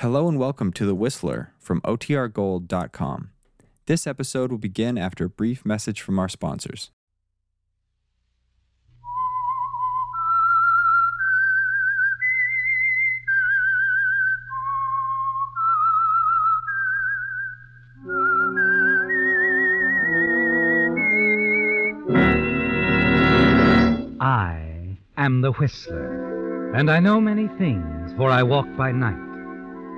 Hello and welcome to The Whistler from OTRGold.com. This episode will begin after a brief message from our sponsors. I am the Whistler, and I know many things, for I walk by night.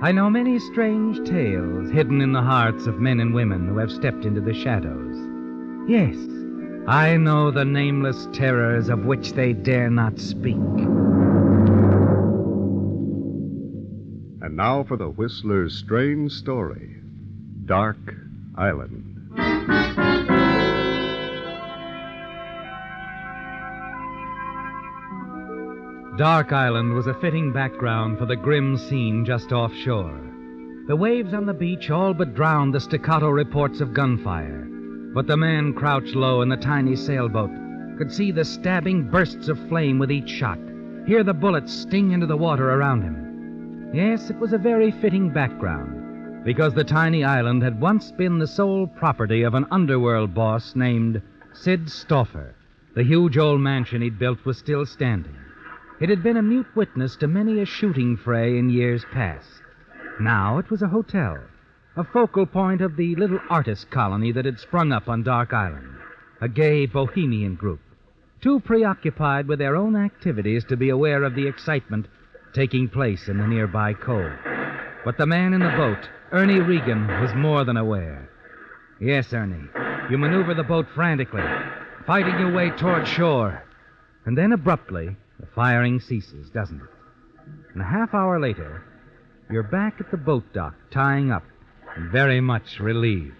I know many strange tales hidden in the hearts of men and women who have stepped into the shadows. Yes, I know the nameless terrors of which they dare not speak. And now for the Whistler's strange story Dark Island. Dark Island was a fitting background for the grim scene just offshore. The waves on the beach all but drowned the staccato reports of gunfire. But the man crouched low in the tiny sailboat could see the stabbing bursts of flame with each shot, hear the bullets sting into the water around him. Yes, it was a very fitting background, because the tiny island had once been the sole property of an underworld boss named Sid Stauffer. The huge old mansion he'd built was still standing. It had been a mute witness to many a shooting fray in years past. Now it was a hotel, a focal point of the little artist colony that had sprung up on Dark Island, a gay bohemian group, too preoccupied with their own activities to be aware of the excitement taking place in the nearby cove. But the man in the boat, Ernie Regan, was more than aware. Yes, Ernie, you maneuver the boat frantically, fighting your way toward shore. And then abruptly, the firing ceases, doesn't it? And a half hour later, you're back at the boat dock, tying up, and very much relieved.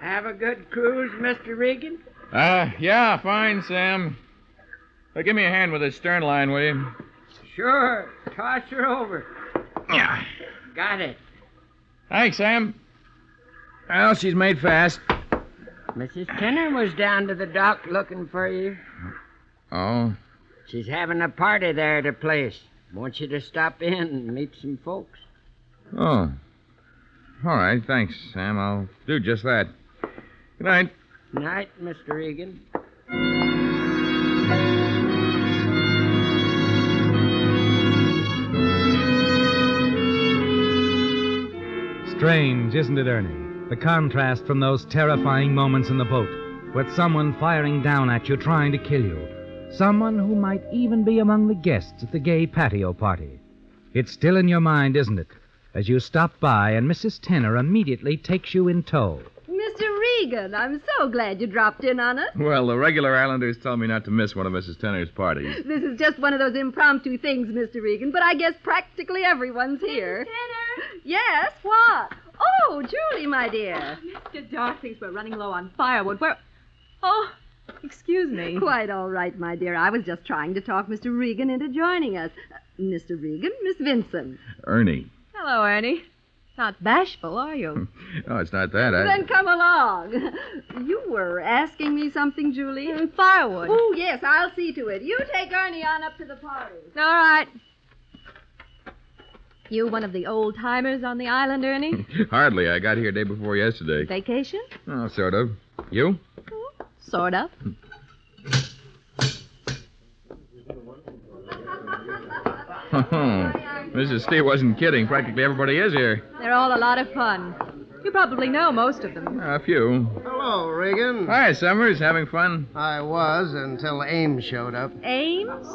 Have a good cruise, Mr. Regan? Uh, yeah, fine, Sam. Uh, give me a hand with this stern line, will you? Sure. Toss her over. Yeah. Got it. Thanks, Sam. Well, she's made fast. Mrs. Tenner was down to the dock looking for you. Oh, She's having a party there at her place. Wants you to stop in and meet some folks. oh. All right, thanks, Sam. I'll do just that. Good night. Good night, Mr. Regan. Strange, isn't it, Ernie? The contrast from those terrifying moments in the boat, with someone firing down at you trying to kill you. Someone who might even be among the guests at the gay patio party. It's still in your mind, isn't it? As you stop by and Mrs. Tenner immediately takes you in tow. Mr. Regan, I'm so glad you dropped in on us. Well, the regular islanders tell me not to miss one of Mrs. Tenner's parties. This is just one of those impromptu things, Mr. Regan, but I guess practically everyone's here. Mrs. Tenner? Yes, what? Oh, Julie, my dear. Oh, Mr. Dark thinks we're running low on firewood. Where. Oh, excuse me. Quite all right, my dear. I was just trying to talk Mr. Regan into joining us. Uh, Mr. Regan, Miss Vincent. Ernie. Hello, Ernie. Not bashful, are you? Oh, it's not that. I... Then come along. You were asking me something, Julie? Mm, firewood. Oh, yes, I'll see to it. You take Ernie on up to the party. All right. You one of the old timers on the island, Ernie? Hardly. I got here day before yesterday. Vacation? Oh, sort of. You? Sort of. Hmm. Mrs. Steve wasn't kidding. Practically everybody is here. They're all a lot of fun. You probably know most of them. A few. Hello, Regan. Hi, Summers. Having fun? I was until Ames showed up. Ames?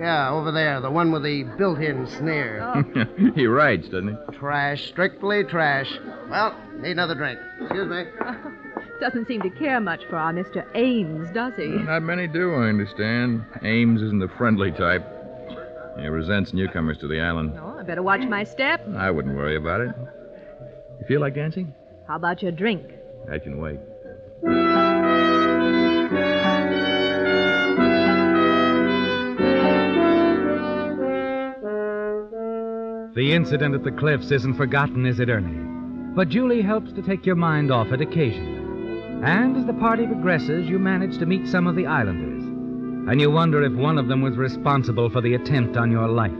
Yeah, over there, the one with the built in sneer. Oh. he writes, doesn't he? Trash, strictly trash. Well, need another drink. Excuse me. Doesn't seem to care much for our Mr. Ames, does he? Not many do, I understand. Ames isn't the friendly type. He resents newcomers to the island. Oh, I better watch my step. I wouldn't worry about it. You feel like dancing? How about your drink? I can wait. The incident at the cliffs isn't forgotten, is it, Ernie? But Julie helps to take your mind off it occasionally. And as the party progresses, you manage to meet some of the islanders. And you wonder if one of them was responsible for the attempt on your life.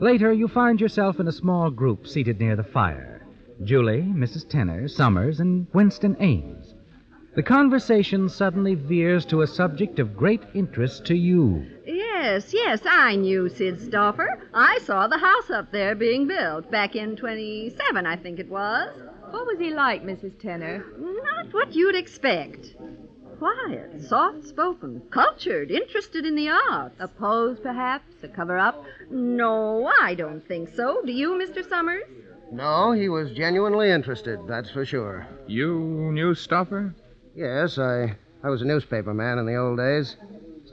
Later, you find yourself in a small group seated near the fire Julie, Mrs. Tenner, Summers, and Winston Ames. The conversation suddenly veers to a subject of great interest to you. Yes, yes, I knew Sid Stoffer. I saw the house up there being built back in 27, I think it was. What was he like, Mrs. Tenner? Not what you'd expect. Quiet, soft spoken, cultured, interested in the arts. A pose, perhaps? A cover up? No, I don't think so. Do you, Mr. Summers? No, he was genuinely interested, that's for sure. You knew Stoffer? Yes, I, I was a newspaper man in the old days.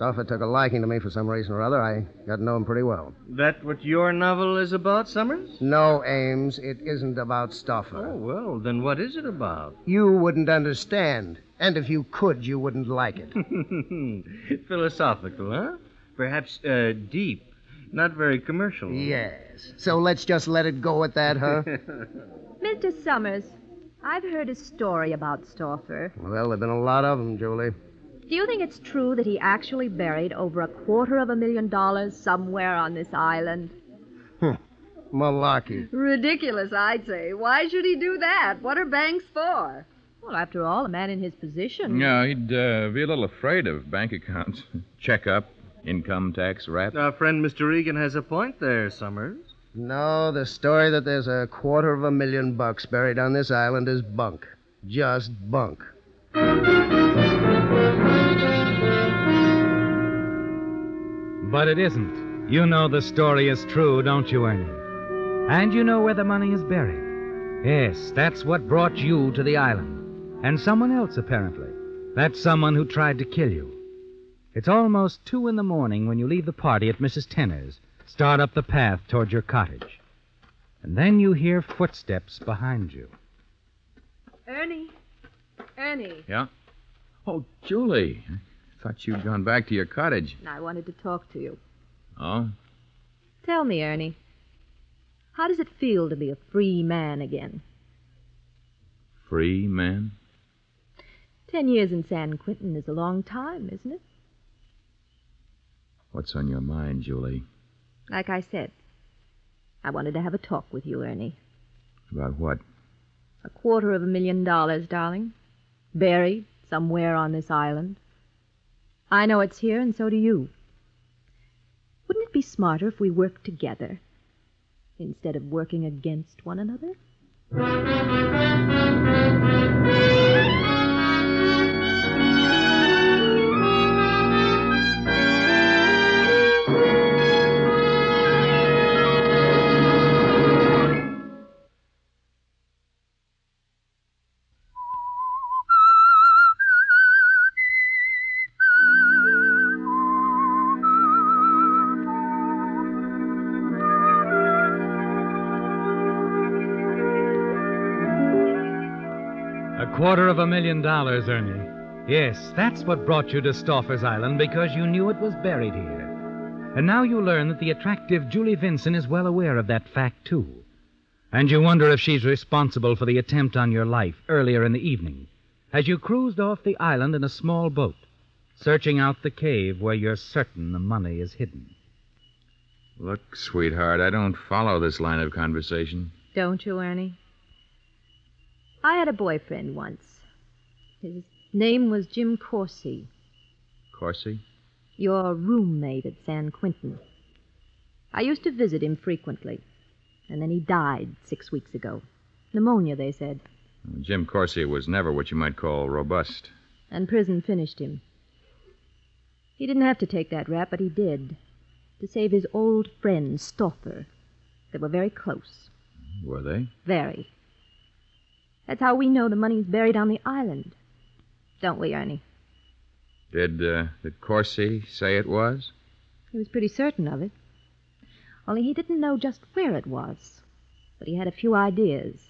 Stoffer took a liking to me for some reason or other. I got to know him pretty well. That what your novel is about, Summers? No, Ames, it isn't about Stoffer. Oh, well, then what is it about? You wouldn't understand. And if you could, you wouldn't like it. Philosophical, huh? Perhaps uh, deep. Not very commercial. Yes. So let's just let it go at that, huh? Mr. Summers, I've heard a story about Stoffer. well, there've been a lot of them, Julie. Do you think it's true that he actually buried over a quarter of a million dollars somewhere on this island? Malarkey. Ridiculous, I'd say. Why should he do that? What are banks for? Well, after all, a man in his position. Yeah, he'd uh, be a little afraid of bank accounts. Checkup, income tax rap. Our friend Mr. Regan has a point there, Summers. No, the story that there's a quarter of a million bucks buried on this island is bunk. Just bunk. But it isn't. You know the story is true, don't you, Ernie? And you know where the money is buried. Yes, that's what brought you to the island. And someone else, apparently. That's someone who tried to kill you. It's almost two in the morning when you leave the party at Mrs. Tenner's, start up the path toward your cottage. And then you hear footsteps behind you. Ernie. Ernie. Yeah? Oh, Julie. I thought you'd gone back to your cottage. I wanted to talk to you. Oh? Tell me, Ernie. How does it feel to be a free man again? Free man? Ten years in San Quentin is a long time, isn't it? What's on your mind, Julie? Like I said, I wanted to have a talk with you, Ernie. About what? A quarter of a million dollars, darling. Buried somewhere on this island. I know it's here, and so do you. Wouldn't it be smarter if we worked together instead of working against one another? Quarter of a million dollars, Ernie. Yes, that's what brought you to Stoffer's Island because you knew it was buried here. And now you learn that the attractive Julie Vinson is well aware of that fact, too. And you wonder if she's responsible for the attempt on your life earlier in the evening as you cruised off the island in a small boat, searching out the cave where you're certain the money is hidden. Look, sweetheart, I don't follow this line of conversation. Don't you, Ernie? I had a boyfriend once. His name was Jim Corsi, Corsi? your roommate at San Quentin. I used to visit him frequently, and then he died six weeks ago. Pneumonia, they said, Jim Corsi was never what you might call robust. and prison finished him. He didn't have to take that rap, but he did. To save his old friend, Stoffer. They were very close. Were they? Very. That's how we know the money's buried on the island. Don't we, Ernie? Did, uh, did Corsi say it was? He was pretty certain of it. Only he didn't know just where it was. But he had a few ideas.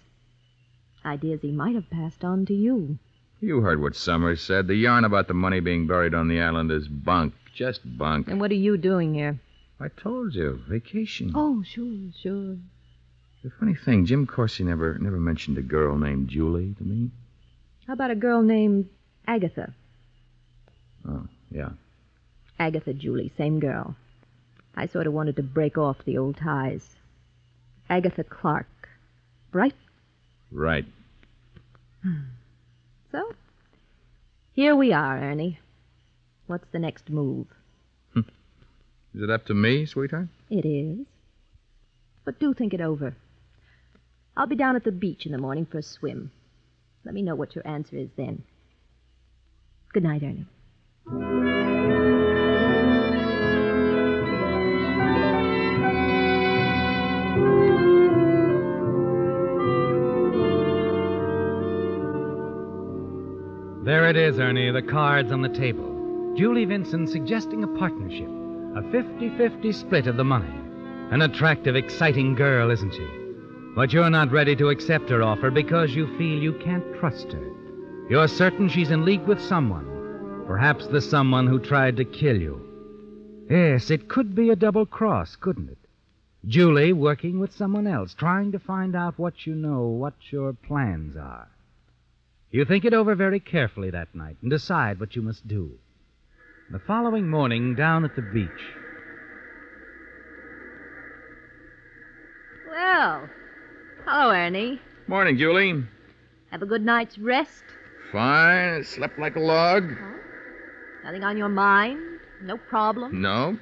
Ideas he might have passed on to you. You heard what Summers said. The yarn about the money being buried on the island is bunk. Just bunk. And what are you doing here? I told you, vacation. Oh, sure, sure. The funny thing, Jim Corsi never never mentioned a girl named Julie to me. How about a girl named Agatha? Oh, yeah. Agatha Julie, same girl. I sort of wanted to break off the old ties. Agatha Clark, right? Right. Hmm. So, here we are, Ernie. What's the next move? Hmm. Is it up to me, sweetheart? It is. But do think it over. I'll be down at the beach in the morning for a swim. Let me know what your answer is then. Good night, Ernie. There it is, Ernie, the cards on the table. Julie Vincent suggesting a partnership, a 50 50 split of the money. An attractive, exciting girl, isn't she? But you're not ready to accept her offer because you feel you can't trust her. You're certain she's in league with someone, perhaps the someone who tried to kill you. Yes, it could be a double cross, couldn't it? Julie working with someone else, trying to find out what you know, what your plans are. You think it over very carefully that night and decide what you must do. The following morning, down at the beach. Well, hello, Ernie. Morning, Julie. Have a good night's rest? Fine. Slept like a log. Nothing on your mind? No problem? No.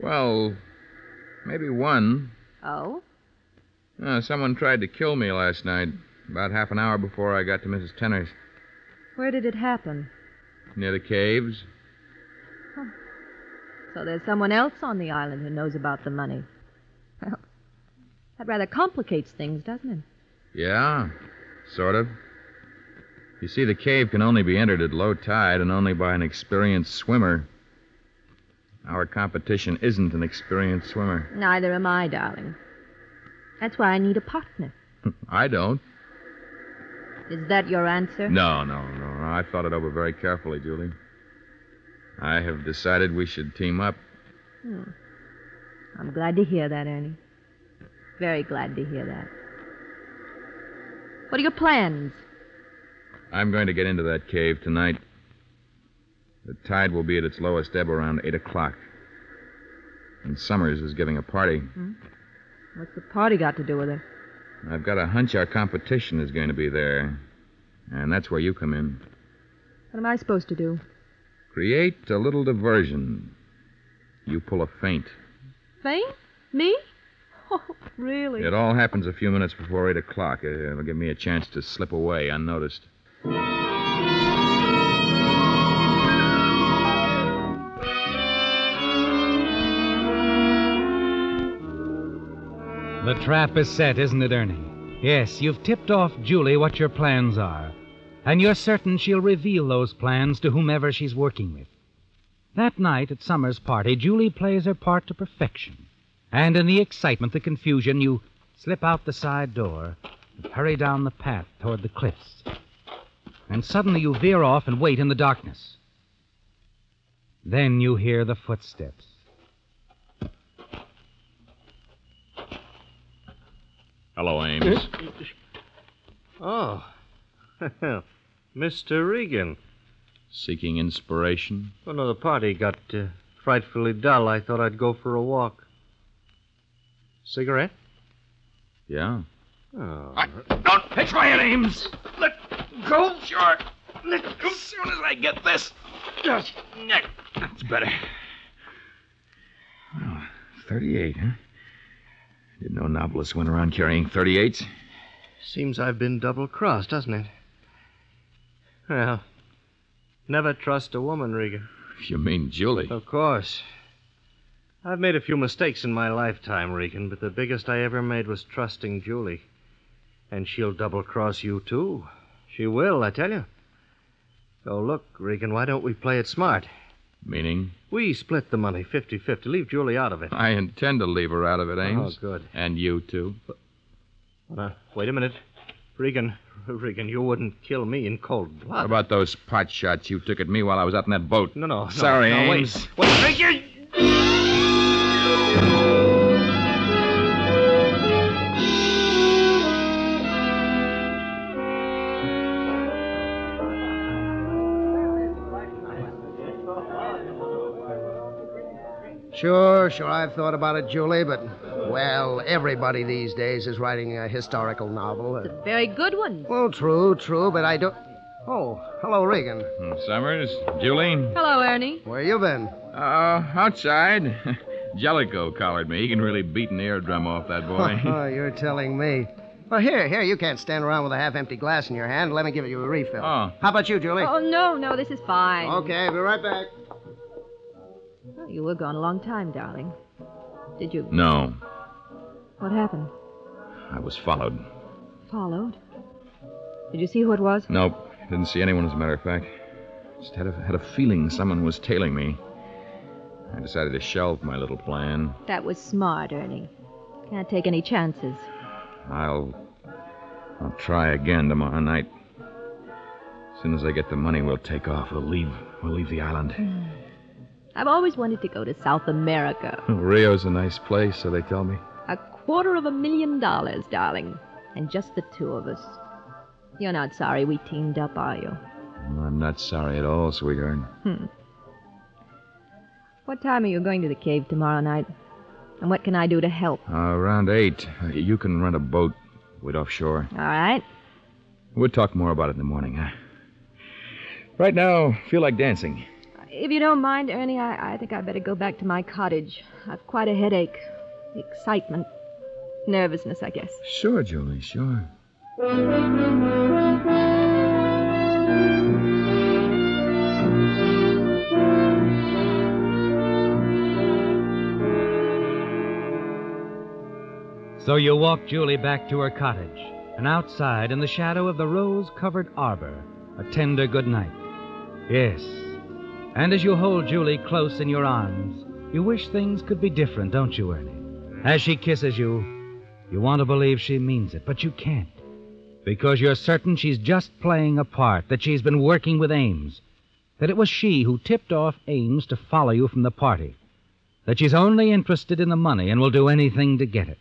Well, maybe one. Oh? Uh, someone tried to kill me last night, about half an hour before I got to Mrs. Tenner's, Where did it happen? near the caves. So there's someone else on the island who knows about the money. Well, that rather complicates things, doesn't it? Yeah, sort of. You see, the cave can only be entered at low tide and only by an experienced swimmer. Our competition isn't an experienced swimmer. Neither am I, darling. That's why I need a partner. I don't. Is that your answer? No, no, no, no. I thought it over very carefully, Julie. I have decided we should team up. Hmm. I'm glad to hear that, Ernie. Very glad to hear that. What are your plans? I'm going to get into that cave tonight. The tide will be at its lowest ebb around 8 o'clock. And Summers is giving a party. Hmm? What's the party got to do with it? I've got a hunch our competition is going to be there. And that's where you come in. What am I supposed to do? Create a little diversion. You pull a feint. Faint? Me? Oh, really? It all happens a few minutes before 8 o'clock. Uh, It'll give me a chance to slip away unnoticed. The trap is set, isn't it, Ernie? Yes, you've tipped off Julie what your plans are. And you're certain she'll reveal those plans to whomever she's working with. That night at Summer's party, Julie plays her part to perfection. And in the excitement, the confusion, you slip out the side door and hurry down the path toward the cliffs. And suddenly you veer off and wait in the darkness. Then you hear the footsteps. Hello, Ames. Oh. Mr. Regan. Seeking inspiration? Oh, no, the party got uh, frightfully dull. I thought I'd go for a walk. Cigarette? Yeah. Oh. Don't pitch my Ames! Let go! Sure. Let go as soon as I get this. Just neck. That's better. Oh, 38, huh? Didn't know novelists went around carrying 38s. Seems I've been double crossed, doesn't it? Well, never trust a woman, Regan. You mean Julie? Of course. I've made a few mistakes in my lifetime, Regan, but the biggest I ever made was trusting Julie. And she'll double cross you, too. She will, I tell you. So, look, Regan, why don't we play it smart? Meaning? We split the money 50 50. Leave Julie out of it. I intend to leave her out of it, Ames. Oh, good. And you, too. Uh, wait a minute. Regan, Regan, you wouldn't kill me in cold blood. What about those pot shots you took at me while I was out in that boat? No, no, no. Sorry, no, Ames. Wait, wait, Regan! Sure, sure, I've thought about it, Julie, but, well, everybody these days is writing a historical novel. It's a very good one. Well, true, true, but I don't. Oh, hello, Regan. Hmm, Summers, Julie. Hello, Ernie. Where you been? Uh, outside. Jellicoe collared me. He can really beat an eardrum off that boy. oh, you're telling me. Well, here, here, you can't stand around with a half empty glass in your hand. Let me give you a refill. Oh. How about you, Julie? Oh, no, no, this is fine. Okay, be right back. Oh, you were gone a long time, darling. Did you. no, What happened? I was followed. Followed? Did you see who it was? Nope, didn't see anyone, as a matter of fact. Just had a, had a feeling someone was tailing me. I decided to shelve my little plan. That was smart, Ernie. Can't take any chances. I'll. I'll try again tomorrow night. As soon as I get the money, we'll take off. We'll leave. We'll leave the island. I've always wanted to go to South America. Rio's a nice place, so they tell me. A quarter of a million dollars, darling. And just the two of us. You're not sorry we teamed up, are you? I'm not sorry at all, sweetheart. Hmm. What time are you going to the cave tomorrow night? And what can I do to help? Uh, around eight. You can rent a boat. Wait offshore. All right. We'll talk more about it in the morning, huh? Right now, feel like dancing. If you don't mind, Ernie, I, I think I'd better go back to my cottage. I've quite a headache. Excitement. Nervousness, I guess. Sure, Julie, sure. So you walk Julie back to her cottage, and outside, in the shadow of the rose covered arbor, a tender good night. Yes. And as you hold Julie close in your arms, you wish things could be different, don't you, Ernie? As she kisses you, you want to believe she means it, but you can't. Because you're certain she's just playing a part, that she's been working with Ames, that it was she who tipped off Ames to follow you from the party, that she's only interested in the money and will do anything to get it.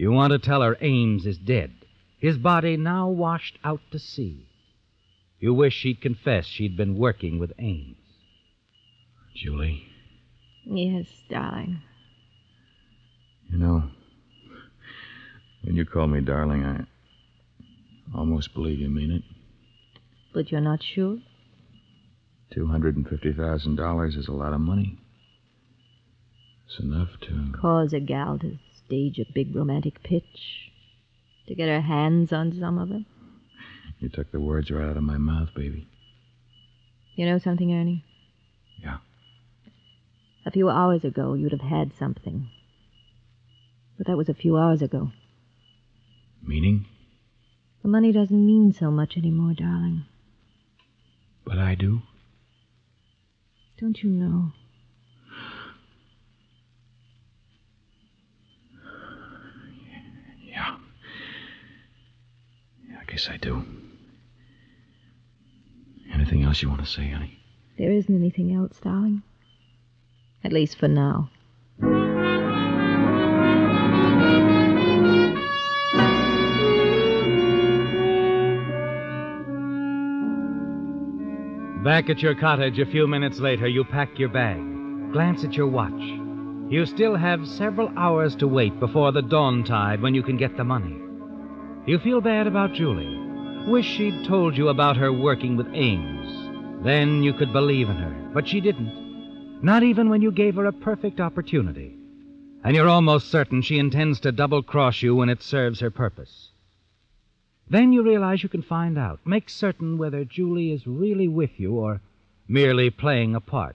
You want to tell her Ames is dead, his body now washed out to sea. You wish she'd confess she'd been working with Ames. Julie, Yes, darling. you know, when you call me darling, I almost believe you mean it. But you're not sure? $250,000 is a lot of money. It's enough to. Cause a gal to stage a big romantic pitch? To get her hands on some of it? You took the words right out of my mouth, baby. You know something, Ernie? Yeah. A few hours ago, you'd have had something. But that was a few hours ago. Meaning? The money doesn't mean so much anymore, darling. But I do. Don't you know? Yeah. Yeah, I I do. Anything else you want to say, honey? There isn't anything else, darling. At least for now. Back at your cottage a few minutes later, you pack your bag, glance at your watch. You still have several hours to wait before the dawn tide when you can get the money. You feel bad about Julie. Wish she'd told you about her working with Ames. Then you could believe in her, but she didn't. Not even when you gave her a perfect opportunity. And you're almost certain she intends to double cross you when it serves her purpose. Then you realize you can find out, make certain whether Julie is really with you or merely playing a part.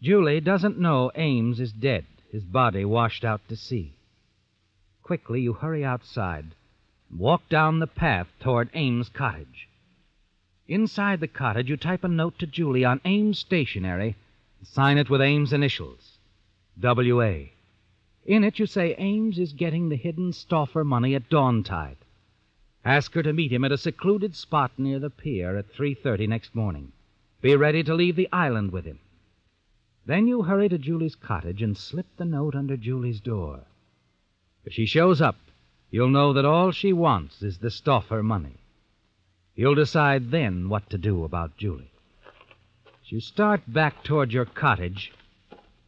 Julie doesn't know Ames is dead, his body washed out to sea. Quickly, you hurry outside walk down the path toward Ames' cottage. Inside the cottage, you type a note to Julie on Ames stationery and sign it with Ames' initials W.A. In it, you say Ames is getting the hidden Stauffer money at dawn tide. Ask her to meet him at a secluded spot near the pier at 3:30 next morning. Be ready to leave the island with him. Then you hurry to Julie's cottage and slip the note under Julie's door. If she shows up, you'll know that all she wants is the Stauffer money. You'll decide then what to do about Julie. As you start back toward your cottage,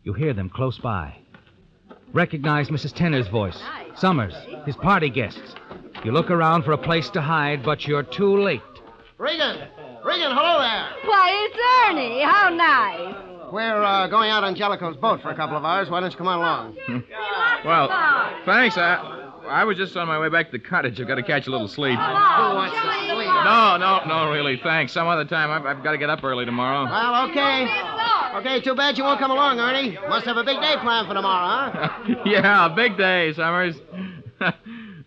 You hear them close by. Recognize Mrs. Tenner's voice. Summers, his party guests. You look around for a place to hide, but you're too late. Regan! Regan, hello there! Why, it's Ernie. How nice. We're uh, going out on Jellicoe's boat for a couple of hours. Why don't you come on along? Well, thanks. I, I was just on my way back to the cottage. I've got to catch a little sleep. Who wants to sleep? No, no, no, really. Thanks. Some other time. I've, I've got to get up early tomorrow. Well, okay. Okay, too bad you won't come along, Ernie. Must have a big day planned for tomorrow, huh? yeah, a big day, Summers. a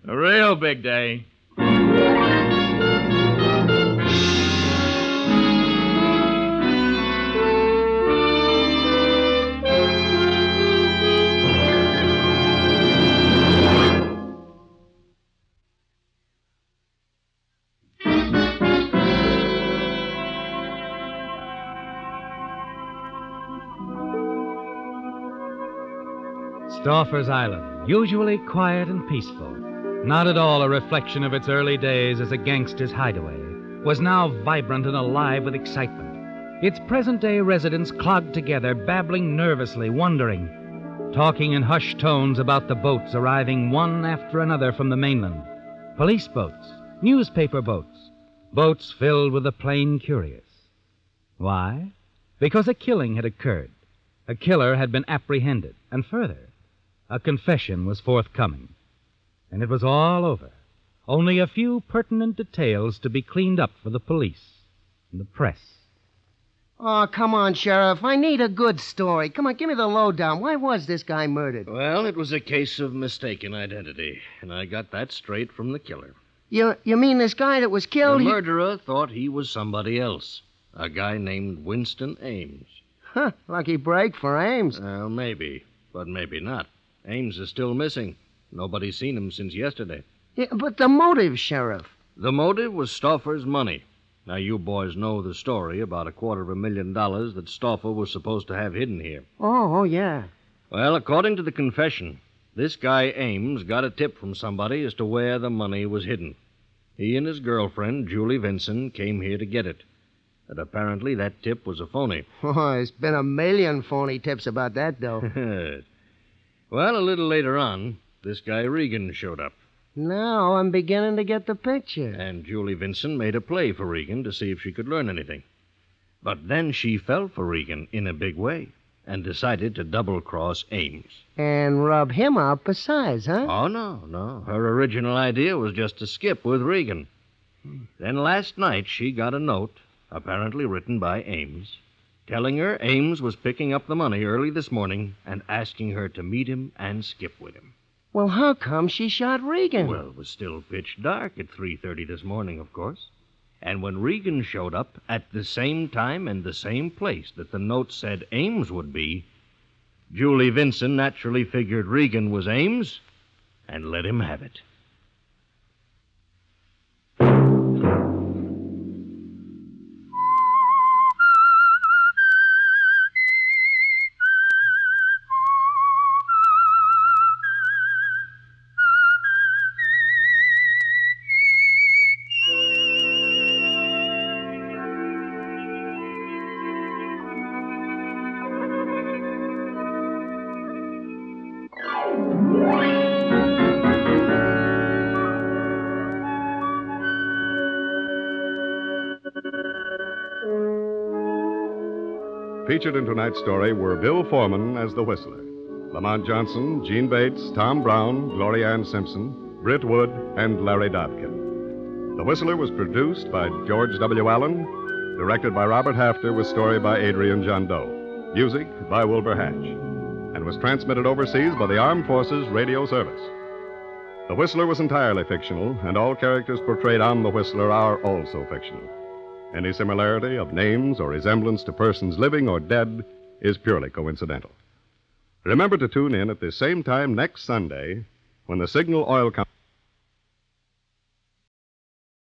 real big day. Stauffer's Island, usually quiet and peaceful, not at all a reflection of its early days as a gangster's hideaway, was now vibrant and alive with excitement. Its present day residents clogged together, babbling nervously, wondering, talking in hushed tones about the boats arriving one after another from the mainland police boats, newspaper boats, boats filled with the plain curious. Why? Because a killing had occurred. A killer had been apprehended, and further, a confession was forthcoming. And it was all over. Only a few pertinent details to be cleaned up for the police and the press. Oh, come on, Sheriff. I need a good story. Come on, give me the lowdown. Why was this guy murdered? Well, it was a case of mistaken identity, and I got that straight from the killer. You you mean this guy that was The killed? he- murderer thought he was somebody else, a guy named Winston Ames. Huh, lucky break for Ames. Well, maybe, but maybe not. Ames is still missing. Nobody's seen him since yesterday. Yeah, but the motive, Sheriff. The motive was Stauffer's money. Now, you boys know the story about a quarter of a million dollars that Stauffer was supposed to have hidden here. Oh, oh, yeah. Well, according to the confession, this guy Ames got a tip from somebody as to where the money was hidden. He and his girlfriend, Julie Vinson, came here to get it. And apparently that tip was a phony. Oh, there's been a million phony tips about that, though. well, a little later on, this guy Regan showed up. now I'm beginning to get the picture. And Julie Vinson made a play for Regan to see if she could learn anything. But then she fell for Regan in a big way and decided to double cross Ames. And rub him out besides, huh? Oh, no, no. Her original idea was just to skip with Regan. Hmm. Then last night she got a note, apparently written by Ames, telling her Ames was picking up the money early this morning and asking her to meet him and skip with him. Well, how come she shot Regan? Well, it was still pitch dark at 3:30 this morning, of course. And when Regan showed up at the same time and the same place that the note said Ames would be, Julie Vinson naturally figured Regan was Ames and let him have it. Featured in tonight's story were Bill Forman as the Whistler, Lamont Johnson, Jeanne Bates, Tom Brown, Gloria Ann Simpson, Britt Wood, and Larry Dobkin. The Whistler was produced by George W. Allen, directed by Robert Hafter, with story by Adrian John Doe, music by Wilbur Hatch, and was transmitted overseas by the Armed Forces Radio Service. The Whistler was entirely fictional, and all characters portrayed on The Whistler are also fictional. Any similarity of names or resemblance to persons living or dead is purely coincidental. Remember to tune in at the same time next Sunday when the Signal Oil Company.